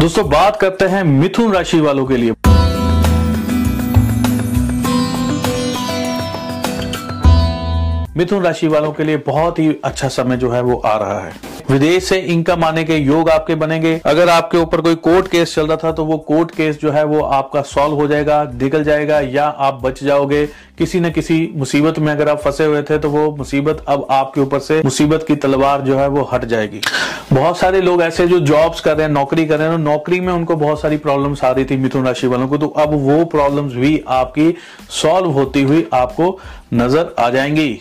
दोस्तों, बात करते हैं मिथुन राशि वालों के लिए। मिथुन राशि वालों के लिए बहुत ही अच्छा समय जो है वो आ रहा है। विदेश से इनकम आने के योग आपके बनेंगे। अगर आपके ऊपर कोई कोर्ट केस चल रहा था तो वो कोर्ट केस जो है वो आपका सॉल्व हो जाएगा निकल जाएगा, या आप बच जाओगे। किसी न किसी मुसीबत में अगर आप फंसे हुए थे तो वो मुसीबत अब आपके ऊपर से मुसीबत की तलवार जो है वो हट जाएगी। बहुत सारे लोग ऐसे जो जॉब्स कर रहे हैं, नौकरी कर रहे हैं नौकरी में उनको बहुत सारी प्रॉब्लम्स आ रही थी मिथुन राशि वालों को तो अब वो प्रॉब्लम्स भी आपकी सॉल्व होती हुई आपको नज़र आ जाएँगी।